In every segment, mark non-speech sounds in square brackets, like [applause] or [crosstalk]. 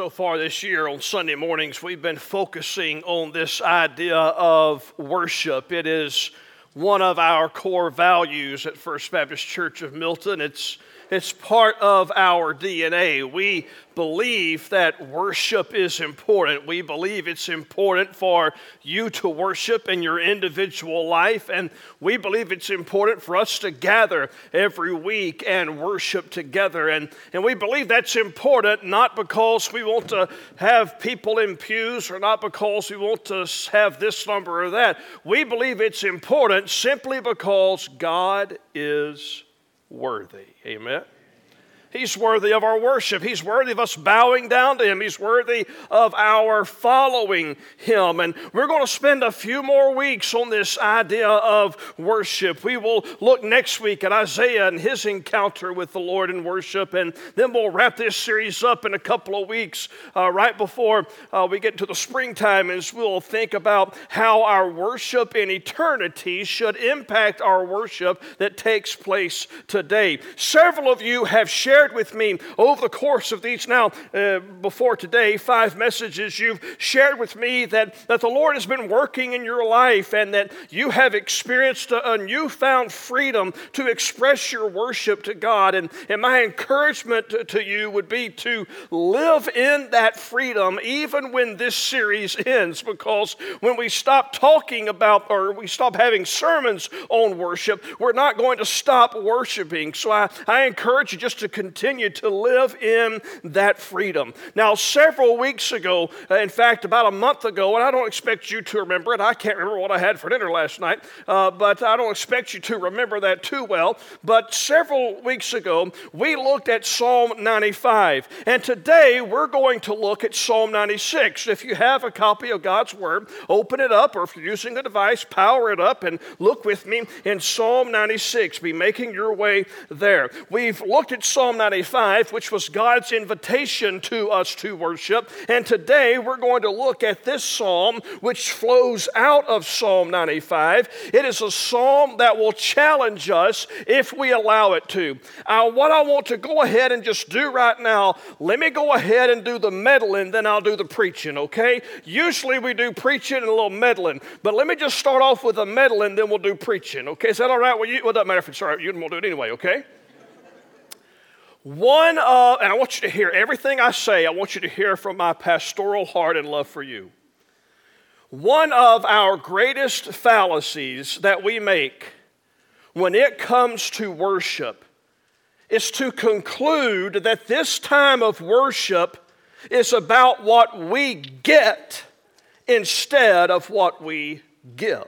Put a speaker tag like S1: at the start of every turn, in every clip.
S1: So far this year on Sunday mornings, we've been focusing on this idea of worship. It is one of our core values at First Baptist Church of Milton. It's, it's part of our DNA. We believe that worship is important. We believe it's important for you to worship in your individual life, and we believe it's important for us to gather every week and worship together. And, and we believe that's important not because we want to have people in pews or not because we want to have this number or that. We believe it's important simply because God is worthy. Amen. He's worthy of our worship. He's worthy of us bowing down to Him. He's worthy of our following Him. And we're going to spend a few more weeks on this idea of worship. We will look next week at Isaiah and his encounter with the Lord in worship. And then we'll wrap this series up in a couple of weeks, uh, right before uh, we get to the springtime, as we'll think about how our worship in eternity should impact our worship that takes place today. Several of you have shared shared with me over the course of these now, uh, before today, five messages, you've shared with me that, that the Lord has been working in your life and that you have experienced a, a newfound freedom to express your worship to God. And, and my encouragement to, to you would be to live in that freedom even when this series ends, because when we stop talking about or we stop having sermons on worship, we're not going to stop worshiping. So I, I encourage you just to continue continue to live in that freedom. Now, several weeks ago, uh, in fact, about a month ago, and I don't expect you to remember it, I can't remember what I had for dinner last night, uh, but I don't expect you to remember that too well. But several weeks ago, we looked at Psalm 95, and today we're going to look at Psalm 96. If you have a copy of God's Word, open it up, or if you're using a device, power it up and look with me in Psalm 96. Be making your way there. We've looked at Psalm 95, which was God's invitation to us to worship. And today we're going to look at this psalm, which flows out of Psalm 95. It is a psalm that will challenge us if we allow it to. Uh, what I want to go ahead and just do right now, let me go ahead and do the meddling, then I'll do the preaching, okay? Usually we do preaching and a little meddling, but let me just start off with the meddling, then we'll do preaching, okay? Is that all right you? Well, it doesn't matter if it's all right, you will do it anyway, okay? One of, and I want you to hear everything I say, I want you to hear from my pastoral heart and love for you. One of our greatest fallacies that we make when it comes to worship is to conclude that this time of worship is about what we get instead of what we give.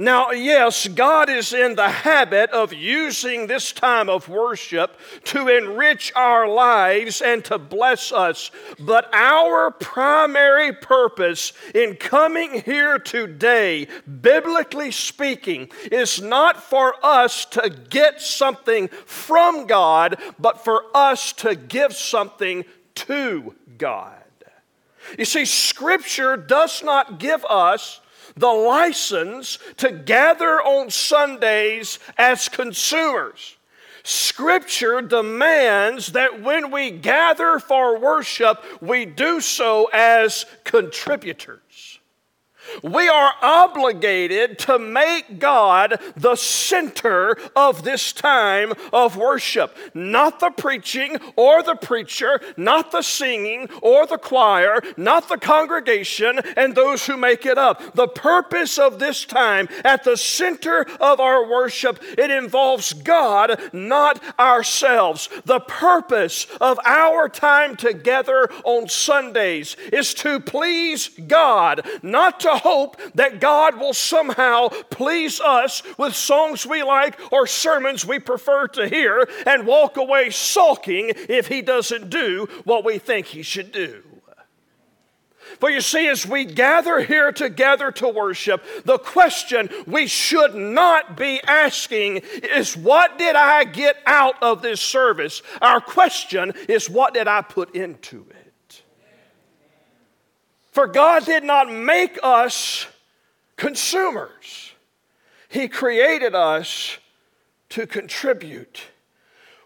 S1: Now, yes, God is in the habit of using this time of worship to enrich our lives and to bless us. But our primary purpose in coming here today, biblically speaking, is not for us to get something from God, but for us to give something to God. You see, Scripture does not give us the license to gather on Sundays as consumers. Scripture demands that when we gather for worship, we do so as contributors. We are obligated to make God the center of this time of worship. Not the preaching or the preacher, not the singing or the choir, not the congregation and those who make it up. The purpose of this time at the center of our worship, it involves God, not ourselves. The purpose of our time together on Sundays is to please God, not to hope that God will somehow please us with songs we like or sermons we prefer to hear and walk away sulking if He doesn't do what we think He should do. For you see, as we gather here together to worship, the question we should not be asking is, What did I get out of this service? Our question is, What did I put into it? For God did not make us consumers, He created us to contribute.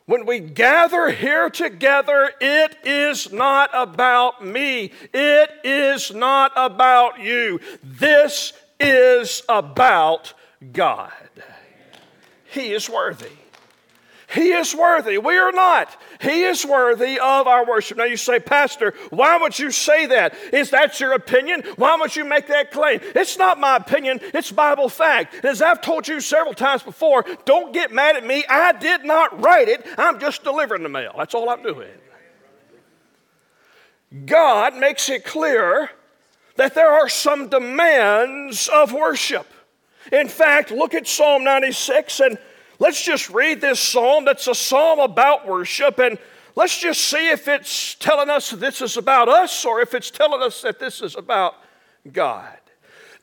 S1: When we gather here together, it is not about me. It is not about you. This is about God. He is worthy. He is worthy. We are not. He is worthy of our worship. Now you say, Pastor, why would you say that? Is that your opinion? Why would you make that claim? It's not my opinion, it's Bible fact. As I've told you several times before, don't get mad at me. I did not write it, I'm just delivering the mail. That's all I'm doing. God makes it clear that there are some demands of worship. In fact, look at Psalm 96 and Let's just read this psalm that's a psalm about worship and let's just see if it's telling us this is about us or if it's telling us that this is about God.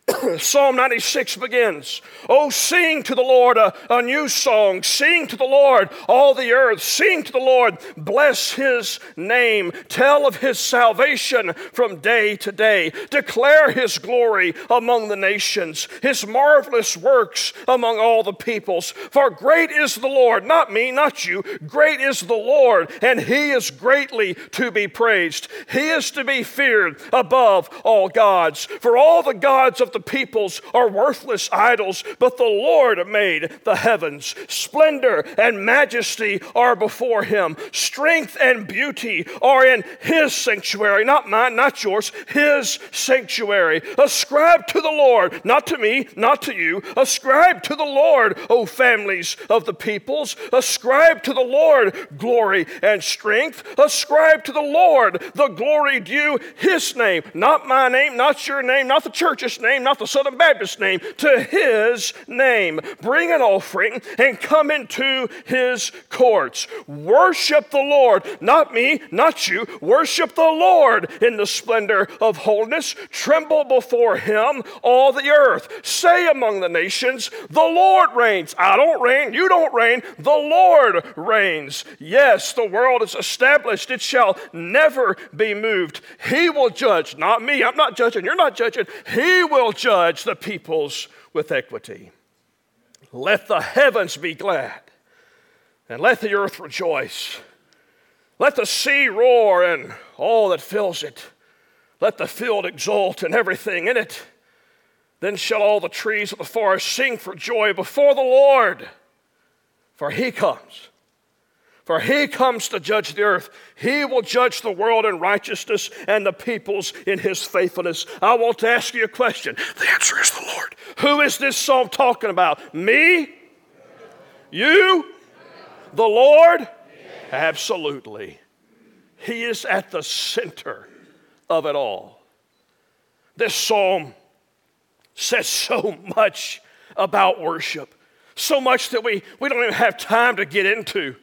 S1: [coughs] Psalm 96 begins Oh, sing to the Lord a, a, new song. Sing to the Lord, all the earth. Sing to the Lord. Bless his name. Tell of his salvation from day to day. Declare his glory among the nations, his marvelous works among all the peoples. For great is the Lord, not me, not you. Great is the Lord, and he is greatly to be praised. He is to be feared above all gods. For all the gods of the the peoples are worthless idols, but the Lord made the heavens. Splendor and majesty are before him. Strength and beauty are in his sanctuary, not mine, not yours, his sanctuary. Ascribe to the Lord, not to me, not to you. Ascribe to the Lord, O families of the peoples. Ascribe to the Lord glory and strength. Ascribe to the Lord the glory due his name, not my name, not your name, not the church's name, not the Southern Baptist name, to his name. Bring an offering and come into his courts. Worship the Lord, not me, not you. Worship the Lord in the splendor of holiness. Tremble before him, all the earth. Say among the nations, The Lord reigns. I don't reign, you don't reign. The Lord reigns. Yes, the world is established, it shall never be moved. He will judge, not me. I'm not judging, you're not judging. He will judge the peoples with equity. Let the heavens be glad, and let the earth rejoice. Let the sea roar and all that fills it. Let the field exult and everything in it. Then shall all the trees of the forest sing for joy before the Lord, for he comes for he comes to judge the earth. He will judge the world in righteousness and the peoples in his faithfulness. I want to ask you a question. The answer is the Lord. Who is this psalm talking about? Me? You? The Lord? Absolutely. He is at the center of it all. This psalm says so much about worship, so much that we, we don't even have time to get into.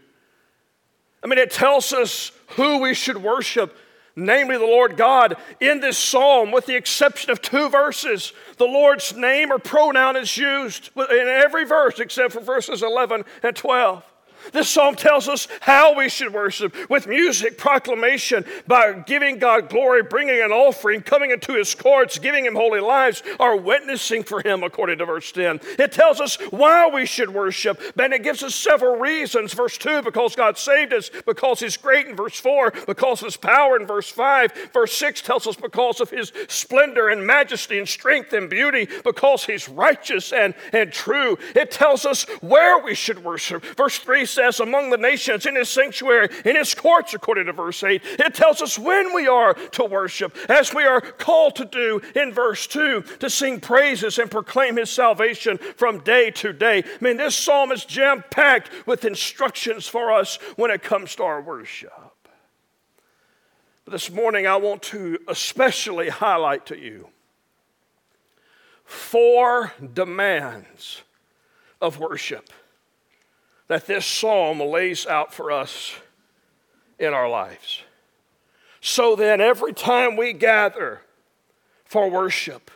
S1: I mean, it tells us who we should worship, namely the Lord God. In this psalm, with the exception of two verses, the Lord's name or pronoun is used in every verse except for verses 11 and 12. This psalm tells us how we should worship with music, proclamation, by giving God glory, bringing an offering, coming into his courts, giving him holy lives, or witnessing for him, according to verse 10. It tells us why we should worship, and it gives us several reasons. Verse 2, because God saved us, because he's great in verse 4, because of his power in verse 5. Verse 6 tells us because of his splendor and majesty and strength and beauty, because he's righteous and, and true. It tells us where we should worship. Verse 3 says, among the nations in his sanctuary, in his courts, according to verse 8. It tells us when we are to worship, as we are called to do in verse 2, to sing praises and proclaim his salvation from day to day. I mean, this psalm is jam packed with instructions for us when it comes to our worship. But this morning, I want to especially highlight to you four demands of worship that this psalm lays out for us in our lives. So then, every time we gather for worship,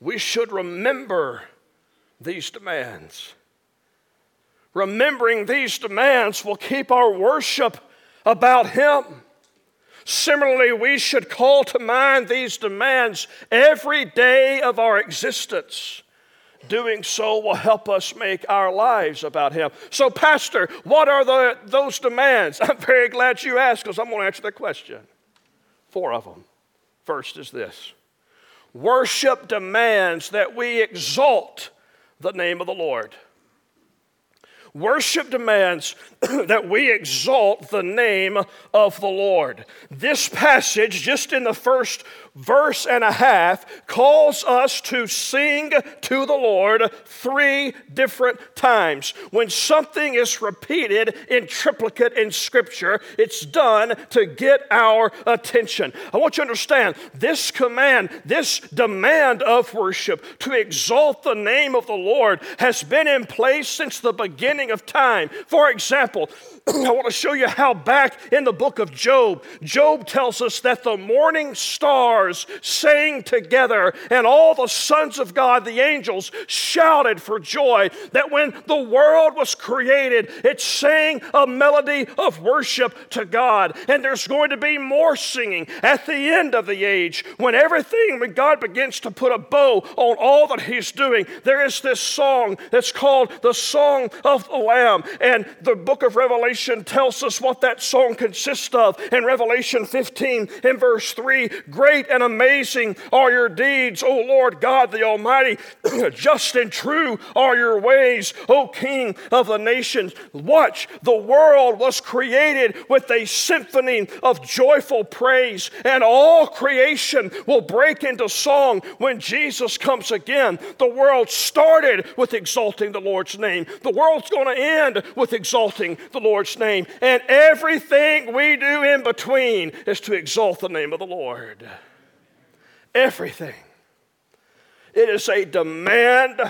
S1: we should remember these demands. Remembering these demands will keep our worship about Him. Similarly, we should call to mind these demands every day of our existence Doing so will help us make our lives about Him. So, Pastor, what are the, those demands? [laughs] I'm very glad you asked because I'm going to answer the question. Four of them. First is this worship demands that we exalt the name of the Lord. Worship demands [clears throat] that we exalt the name of the Lord. This passage, just in the first verse and a half, calls us to sing to the Lord three different times. When something is repeated in triplicate in Scripture, it's done to get our attention. I want you to understand this command, this demand of worship to exalt the name of the Lord has been in place since the beginning of time. For example, [clears throat] I want to show you how back in the book of Job, Job tells us that the morning stars sang together and all the sons of God, the angels, shouted for joy. That when the world was created, it sang a melody of worship to God. And there's going to be more singing at the end of the age when everything, when God begins to put a bow on all that He's doing. There is this song that's called the Song of the Lamb. And the book of Revelation Revelation tells us what that song consists of. In Revelation 15, in verse 3, great and amazing are your deeds, O Lord God the Almighty. [clears throat] Just and true are your ways, O King of the nations. Watch, the world was created with a symphony of joyful praise, and all creation will break into song when Jesus comes again. The world started with exalting the Lord's name, the world's going to end with exalting the Lord's Lord's name. And everything we do in between is to exalt the name of the Lord. Everything. It is a demand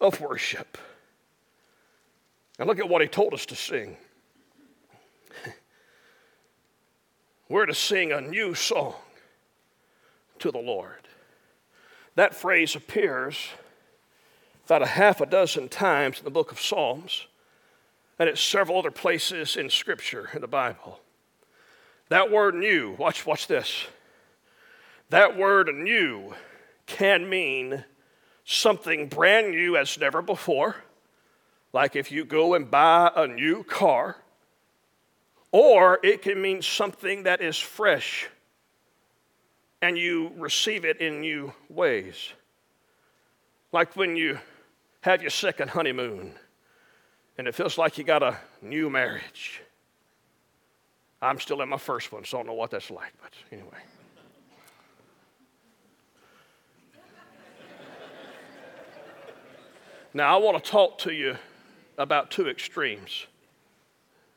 S1: of worship. And look at what he told us to sing. [laughs] We're to sing a new song to the Lord. That phrase appears about a half a dozen times in the book of Psalms and at several other places in Scripture, in the Bible. That word new, watch, watch this. That word new can mean something brand new as never before, like if you go and buy a new car, or it can mean something that is fresh and you receive it in new ways. Like when you have your second honeymoon and it feels like you got a new marriage. I'm still in my first one, so I don't know what that's like, but anyway. now, I want to talk to you about two extremes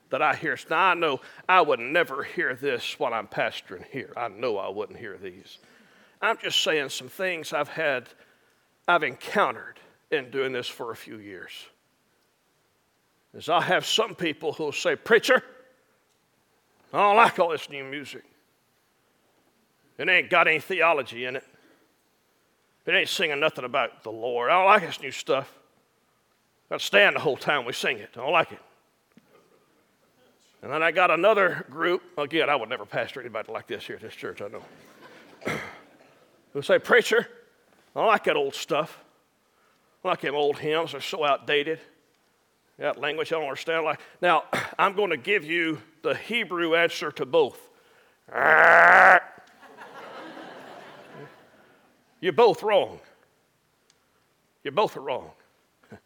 S1: that I hear. Now, I know I would never hear this while I'm pastoring here. I know I wouldn't hear these. I'm just saying some things I've had, I've encountered in doing this for a few years is I have some people who'll say, Preacher, I don't like all this new music. It ain't got any theology in it. It ain't singing nothing about the Lord. I don't like this new stuff. I'll stand the whole time we sing it. I don't like it. And then I got another group. Again, I would never pastor anybody like this here at this church, I know. [clears throat] who say, Preacher, I don't like that old stuff. I like them old hymns, they're so outdated. That language I don't understand. Like now, [clears throat] I'm going to give you the Hebrew answer to both. [laughs] You're both wrong. You're both wrong. [laughs]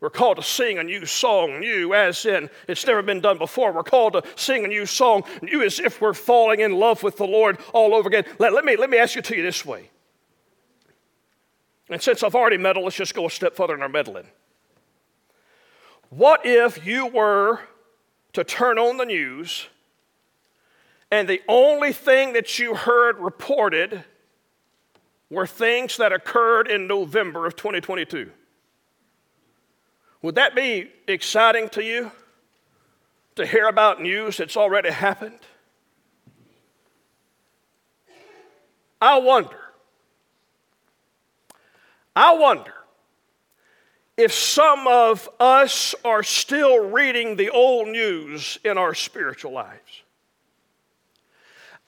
S1: We're called to sing a new song, new as in it's never been done before. We're called to sing a new song, new as if we're falling in love with the Lord all over again. Let, let, me, let me ask you to you this way. And since I've already meddled, let's just go a step further in our meddling. What if you were to turn on the news and the only thing that you heard reported were things that occurred in November of 2022? Would that be exciting to you to hear about news that's already happened? I wonder. I wonder if some of us are still reading the old news in our spiritual lives.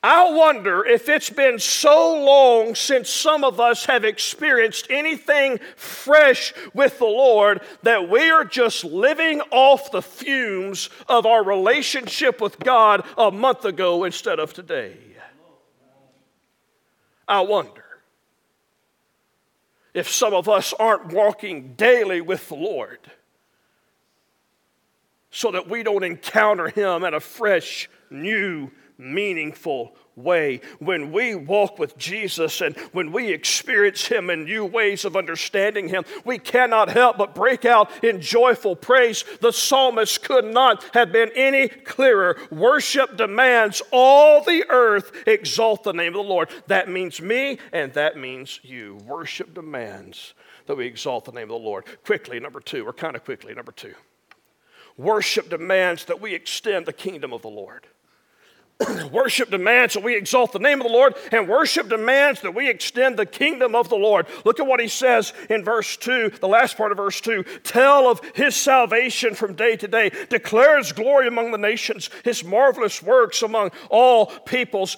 S1: I wonder if it's been so long since some of us have experienced anything fresh with the Lord that we are just living off the fumes of our relationship with God a month ago instead of today. I wonder if some of us aren't walking daily with the Lord so that we don't encounter Him in a fresh, new, meaningful way. When we walk with Jesus and when we experience Him in new ways of understanding Him, we cannot help but break out in joyful praise. The psalmist could not have been any clearer. Worship demands all the earth exalt the name of the Lord. That means me and that means you. Worship demands that we exalt the name of the Lord. Quickly, number two, or kind of quickly, number two. Worship demands that we extend the kingdom of the Lord. [clears throat] worship demands that we exalt the name of the Lord, and worship demands that we extend the kingdom of the Lord. Look at what he says in verse 2, the last part of verse 2. Tell of his salvation from day to day, declare his glory among the nations, his marvelous works among all peoples.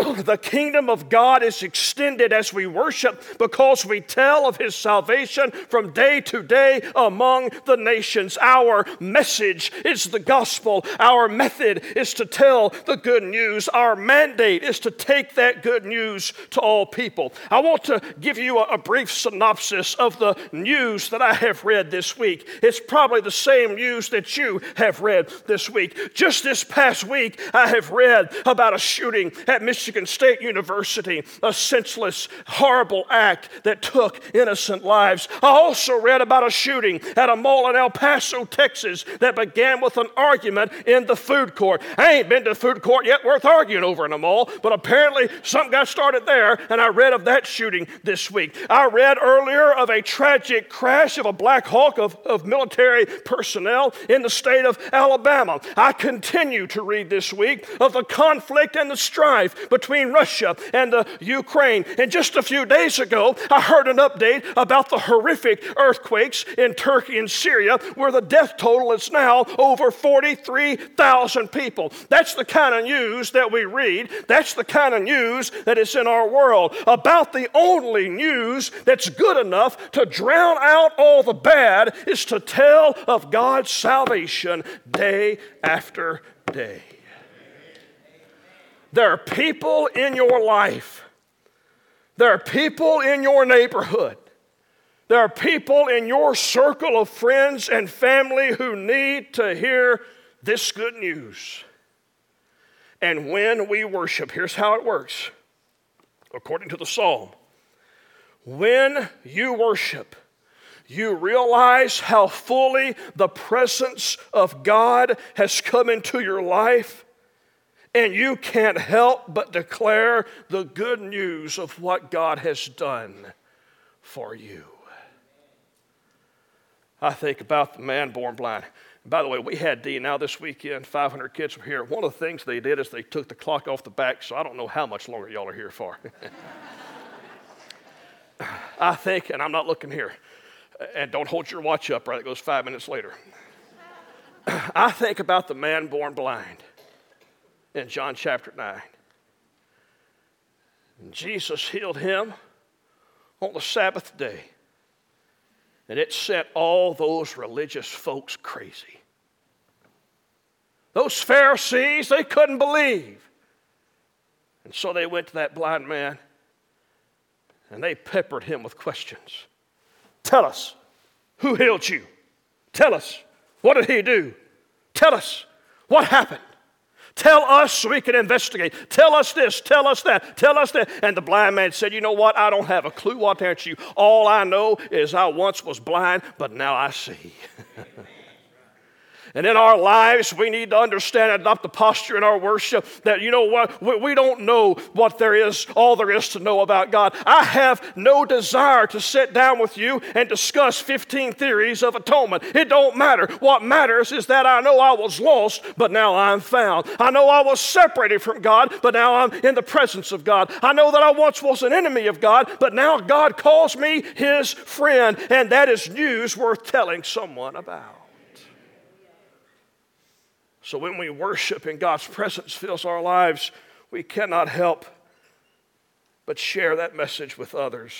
S1: [coughs] the kingdom of God is extended as we worship because we tell of his salvation from day to day among the nations. Our message is the gospel. Our method is to tell the good news. Our mandate is to take that good news to all people. I want to give you a, a brief synopsis of the news that I have read this week. It's probably the same news that you have read this week. Just this past week, I have read about a shooting at Michigan. Michigan State University, a senseless, horrible act that took innocent lives. I also read about a shooting at a mall in El Paso, Texas, that began with an argument in the food court. I ain't been to the food court yet worth arguing over in a mall, but apparently something got started there, and I read of that shooting this week. I read earlier of a tragic crash of a Black Hawk of, of military personnel in the state of Alabama. I continue to read this week of the conflict and the strife between Russia and the Ukraine. And just a few days ago, I heard an update about the horrific earthquakes in Turkey and Syria, where the death total is now over 43,000 people. That's the kind of news that we read. That's the kind of news that is in our world. About the only news that's good enough to drown out all the bad is to tell of God's salvation day after day. There are people in your life, there are people in your neighborhood, there are people in your circle of friends and family who need to hear this good news. And when we worship, here's how it works according to the psalm. When you worship, you realize how fully the presence of God has come into your life and you can't help but declare the good news of what God has done for you. I think about the man born blind. By the way, we had D now this weekend. 500 kids were here. One of the things they did is they took the clock off the back, so I don't know how much longer y'all are here for. [laughs] I think, and I'm not looking here, and don't hold your watch up, right? It goes five minutes later. [clears throat] I think about the man born blind in John chapter 9. And Jesus healed him on the Sabbath day. And it set all those religious folks crazy. Those Pharisees, they couldn't believe. And so they went to that blind man and they peppered him with questions. Tell us, who healed you? Tell us, what did he do? Tell us, what happened? Tell us so we can investigate. Tell us this, tell us that, tell us that. And the blind man said, You know what? I don't have a clue what to answer you. All I know is I once was blind, but now I see. [laughs] And in our lives, we need to understand and adopt the posture in our worship that, you know what, we don't know what there is, all there is to know about God. I have no desire to sit down with you and discuss 15 theories of atonement. It don't matter. What matters is that I know I was lost, but now I'm found. I know I was separated from God, but now I'm in the presence of God. I know that I once was an enemy of God, but now God calls me his friend, and that is news worth telling someone about. So when we worship and God's presence fills our lives, we cannot help but share that message with others.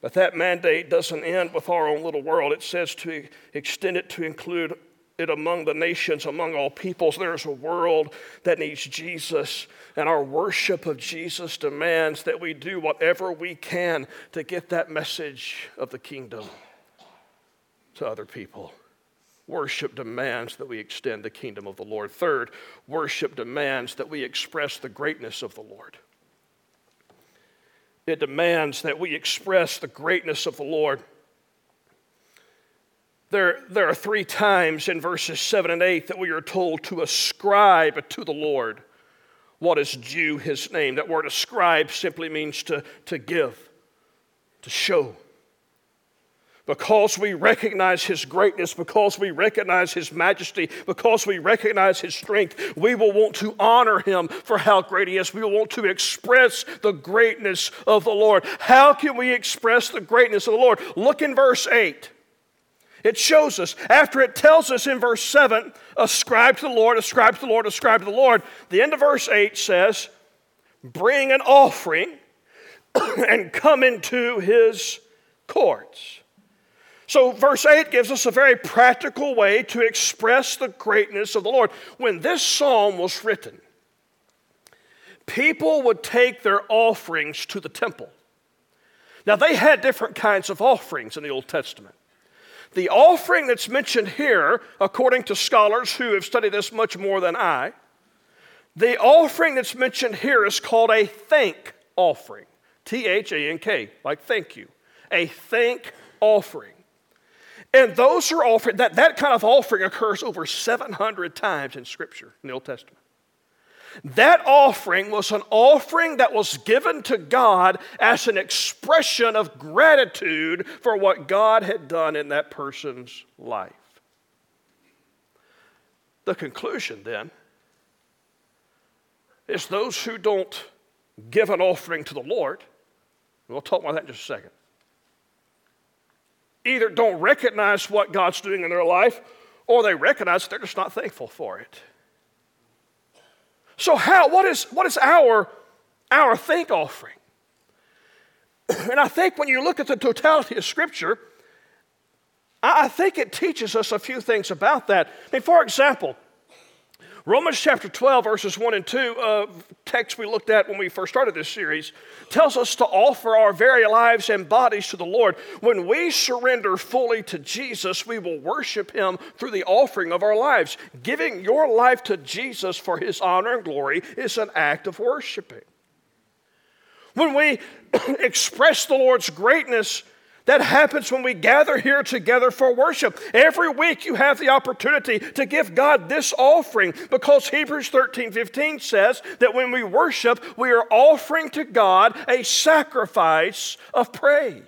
S1: But that mandate doesn't end with our own little world. It says to extend it to include it among the nations, among all peoples. There's a world that needs Jesus, and our worship of Jesus demands that we do whatever we can to get that message of the kingdom to other people. Worship demands that we extend the kingdom of the Lord. Third, worship demands that we express the greatness of the Lord. It demands that we express the greatness of the Lord. There, there are three times in verses 7 and 8 that we are told to ascribe to the Lord what is due his name. That word ascribe simply means to, to give, to show. Because we recognize his greatness, because we recognize his majesty, because we recognize his strength, we will want to honor him for how great he is. We will want to express the greatness of the Lord. How can we express the greatness of the Lord? Look in verse 8. It shows us, after it tells us in verse 7, ascribe to the Lord, ascribe to the Lord, ascribe to the Lord, the end of verse 8 says, bring an offering [coughs] and come into his courts. So, verse 8 gives us a very practical way to express the greatness of the Lord. When this psalm was written, people would take their offerings to the temple. Now, they had different kinds of offerings in the Old Testament. The offering that's mentioned here, according to scholars who have studied this much more than I, the offering that's mentioned here is called a thank offering. T H A N K, like thank you. A thank offering. And those are offered, that, that kind of offering occurs over 700 times in Scripture, in the Old Testament. That offering was an offering that was given to God as an expression of gratitude for what God had done in that person's life. The conclusion then is those who don't give an offering to the Lord, we'll talk about that in just a second, either don't recognize what God's doing in their life or they recognize they're just not thankful for it. So, how, what is, what is our, our thank offering? [clears throat] And I think when you look at the totality of Scripture, I think it teaches us a few things about that. I mean, for example, Romans chapter 12, verses 1 and 2, uh, text we looked at when we first started this series, tells us to offer our very lives and bodies to the Lord. When we surrender fully to Jesus, we will worship Him through the offering of our lives. Giving your life to Jesus for His honor and glory is an act of worshiping. When we [clears throat] express the Lord's greatness, that happens when we gather here together for worship. Every week you have the opportunity to give God this offering because Hebrews 13 15 says that when we worship, we are offering to God a sacrifice of praise.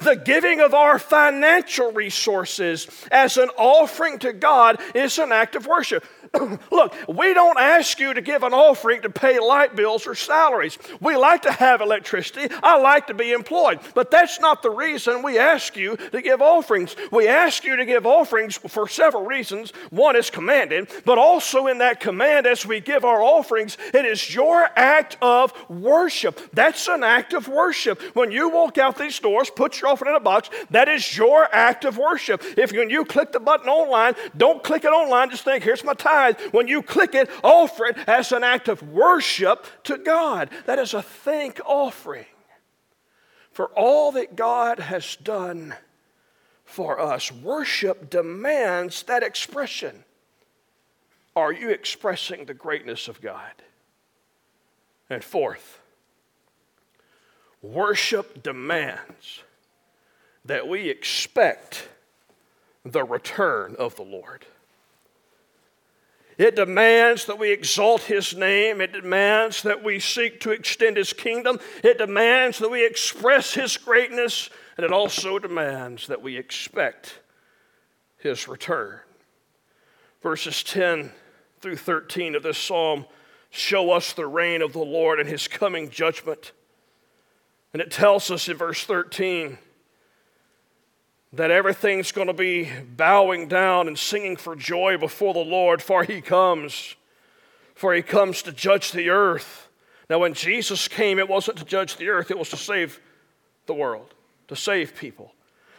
S1: The giving of our financial resources as an offering to God is an act of worship. [clears throat] Look, we don't ask you to give an offering to pay light bills or salaries. We like to have electricity. I like to be employed. But that's not the reason we ask you to give offerings. We ask you to give offerings for several reasons. One is commanded, but also in that command, as we give our offerings, it is your act of worship. That's an act of worship. When you walk out these doors, put your offering in a box, that is your act of worship. If when you click the button online, don't click it online, just think, here's my tithe tithe, when you click it, offer it as an act of worship to God. That is a thank offering for all that God has done for us. Worship demands that expression. Are you expressing the greatness of God? And fourth, worship demands that we expect the return of the Lord. It demands that we exalt His name. It demands that we seek to extend His kingdom. It demands that we express His greatness. And it also demands that we expect His return. Verses 10 through 13 of this psalm show us the reign of the Lord and His coming judgment. And it tells us in verse 13 that everything's going to be bowing down and singing for joy before the Lord, for he comes. for he comes to judge the earth. Now, when Jesus came, it wasn't to judge the earth, it was to save the world, to save people.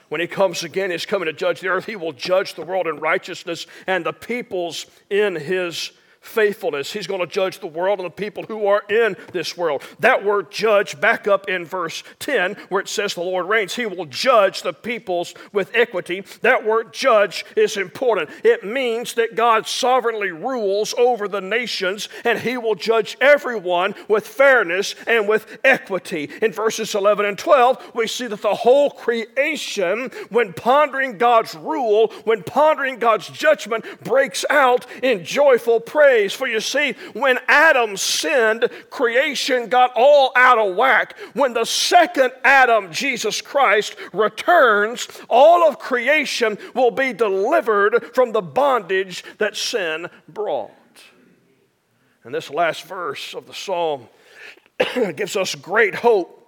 S1: When he comes again, he's coming to judge the earth. He will judge the world in righteousness and the peoples in his faithfulness. He's going to judge the world and the people who are in this world. That word judge, back up in verse 10, where it says the Lord reigns. He will judge the peoples with equity. That word judge is important. It means that God sovereignly rules over the nations and he will judge everyone with fairness and with equity. In verses 11 and 12, we see that the whole creation, when pondering God's rule, when pondering God's judgment, breaks out in joyful praise For you see, when Adam sinned, creation got all out of whack. When the second Adam, Jesus Christ, returns, all of creation will be delivered from the bondage that sin brought. And this last verse of the psalm [clears throat] gives us great hope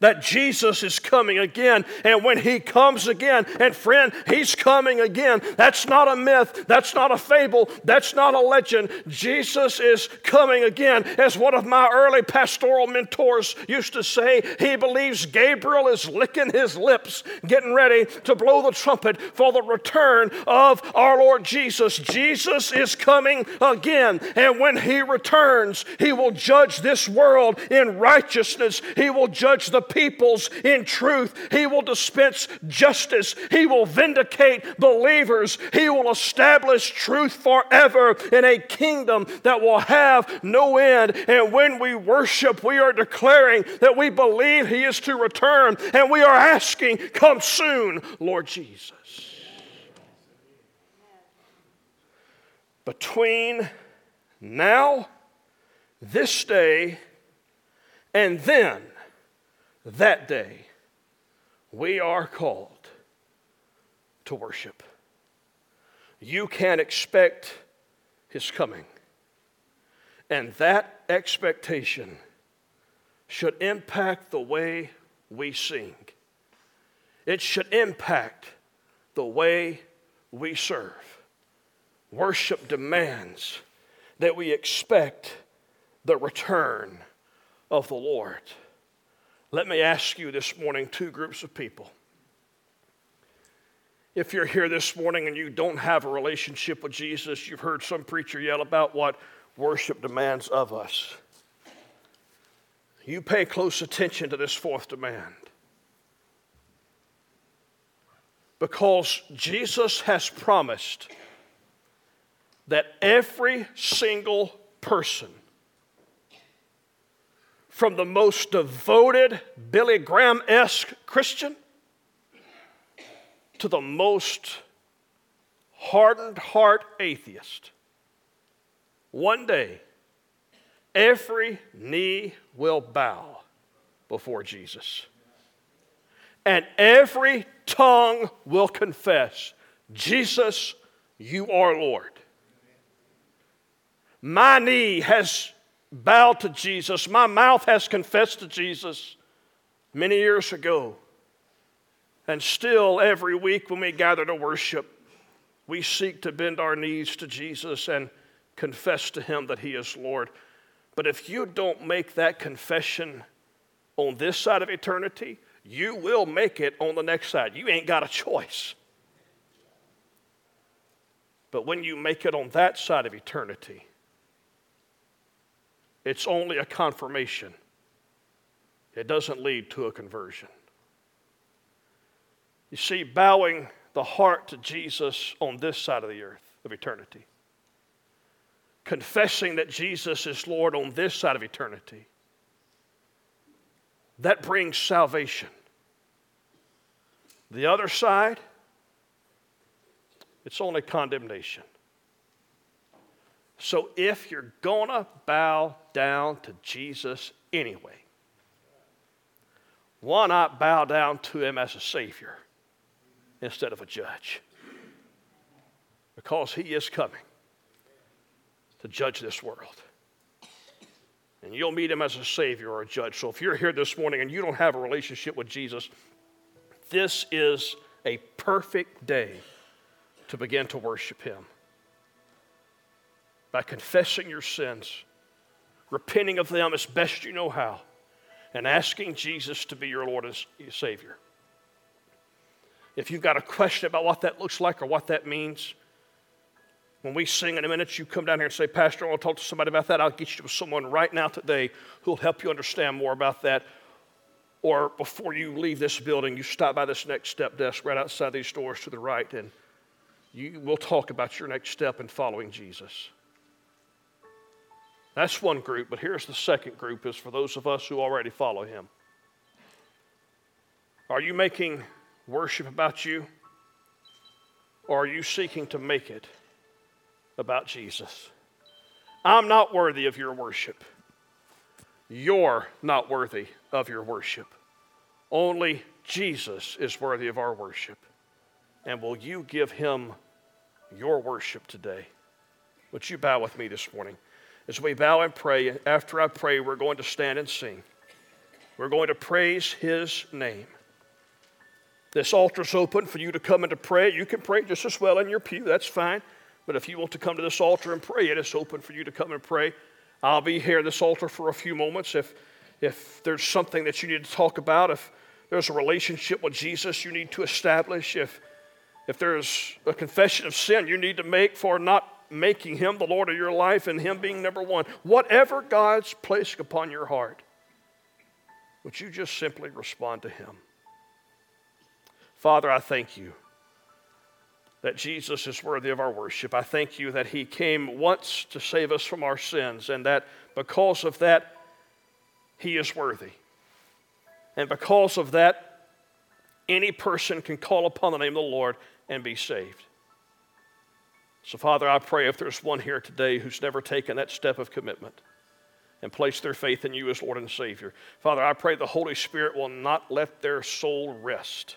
S1: that Jesus is coming again. And when he comes again, and friend, he's coming again. That's not a myth. That's not a fable. That's not a legend. Jesus is coming again. As one of my early pastoral mentors used to say, he believes Gabriel is licking his lips, getting ready to blow the trumpet for the return of our Lord Jesus. Jesus is coming again. And when he returns, he will judge this world in righteousness. He will judge the peoples in truth. He will dispense justice. He will vindicate believers. He will establish truth forever in a kingdom that will have no end. And when we worship, we are declaring that we believe He is to return, and we are asking, Come soon, Lord Jesus. Between now, this day, and then, that day, we are called to worship. You can expect his coming. And that expectation should impact the way we sing. It should impact the way we serve. Worship demands that we expect the return of the Lord. Let me ask you this morning two groups of people. If you're here this morning and you don't have a relationship with Jesus, you've heard some preacher yell about what worship demands of us. You pay close attention to this fourth demand. Because Jesus has promised that every single person from the most devoted Billy Graham esque Christian to the most hardened heart atheist. One day, every knee will bow before Jesus. And every tongue will confess, Jesus, you are Lord. My knee has bowed to Jesus. My mouth has confessed to Jesus many years ago. And still, every week when we gather to worship, we seek to bend our knees to Jesus and confess to Him that He is Lord. But if you don't make that confession on this side of eternity, you will make it on the next side. You ain't got a choice. But when you make it on that side of eternity, it's only a confirmation, it doesn't lead to a conversion. You see, bowing the heart to Jesus on this side of the earth of eternity, confessing that Jesus is Lord on this side of eternity, that brings salvation. The other side, it's only condemnation. So if you're going to bow down to Jesus anyway, why not bow down to him as a Savior instead of a judge? Because he is coming to judge this world. And you'll meet him as a Savior or a judge. So if you're here this morning and you don't have a relationship with Jesus, this is a perfect day to begin to worship him. By confessing your sins, repenting of them as best you know how, and asking Jesus to be your Lord and Savior. If you've got a question about what that looks like or what that means, when we sing in a minute, you come down here and say, Pastor, I want to talk to somebody about that. I'll get you to someone right now today who will help you understand more about that. Or before you leave this building, you stop by this next step desk right outside these doors to the right, and you will talk about your next step in following Jesus. That's one group, but here's the second group is for those of us who already follow him. Are you making worship about you? Or are you seeking to make it about Jesus? I'm not worthy of your worship. You're not worthy of your worship. Only Jesus is worthy of our worship. And will you give him your worship today? Would you bow with me this morning? As we bow and pray, after I pray, we're going to stand and sing. We're going to praise His name. This altar is open for you to come and to pray. You can pray just as well in your pew, that's fine. But if you want to come to this altar and pray, it is open for you to come and pray. I'll be here at this altar for a few moments. If, if there's something that you need to talk about, if there's a relationship with Jesus you need to establish, if, if there's a confession of sin you need to make for not making Him the Lord of your life and Him being number one. Whatever God's placing upon your heart, would you just simply respond to Him? Father, I thank you that Jesus is worthy of our worship. I thank you that He came once to save us from our sins, and that because of that, He is worthy. And because of that, any person can call upon the name of the Lord and be saved. So, Father, I pray if there's one here today who's never taken that step of commitment and placed their faith in you as Lord and Savior, Father, I pray the Holy Spirit will not let their soul rest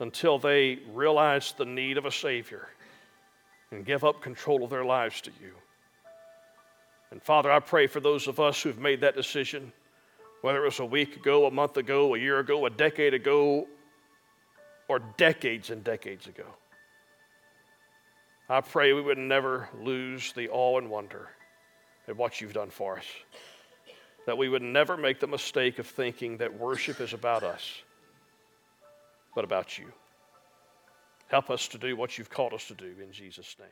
S1: until they realize the need of a Savior and give up control of their lives to you. And Father, I pray for those of us who've made that decision, whether it was a week ago, a month ago, a year ago, a decade ago, or decades and decades ago. I pray we would never lose the awe and wonder at what you've done for us. That we would never make the mistake of thinking that worship is about us, but about you. Help us to do what you've called us to do in Jesus' name.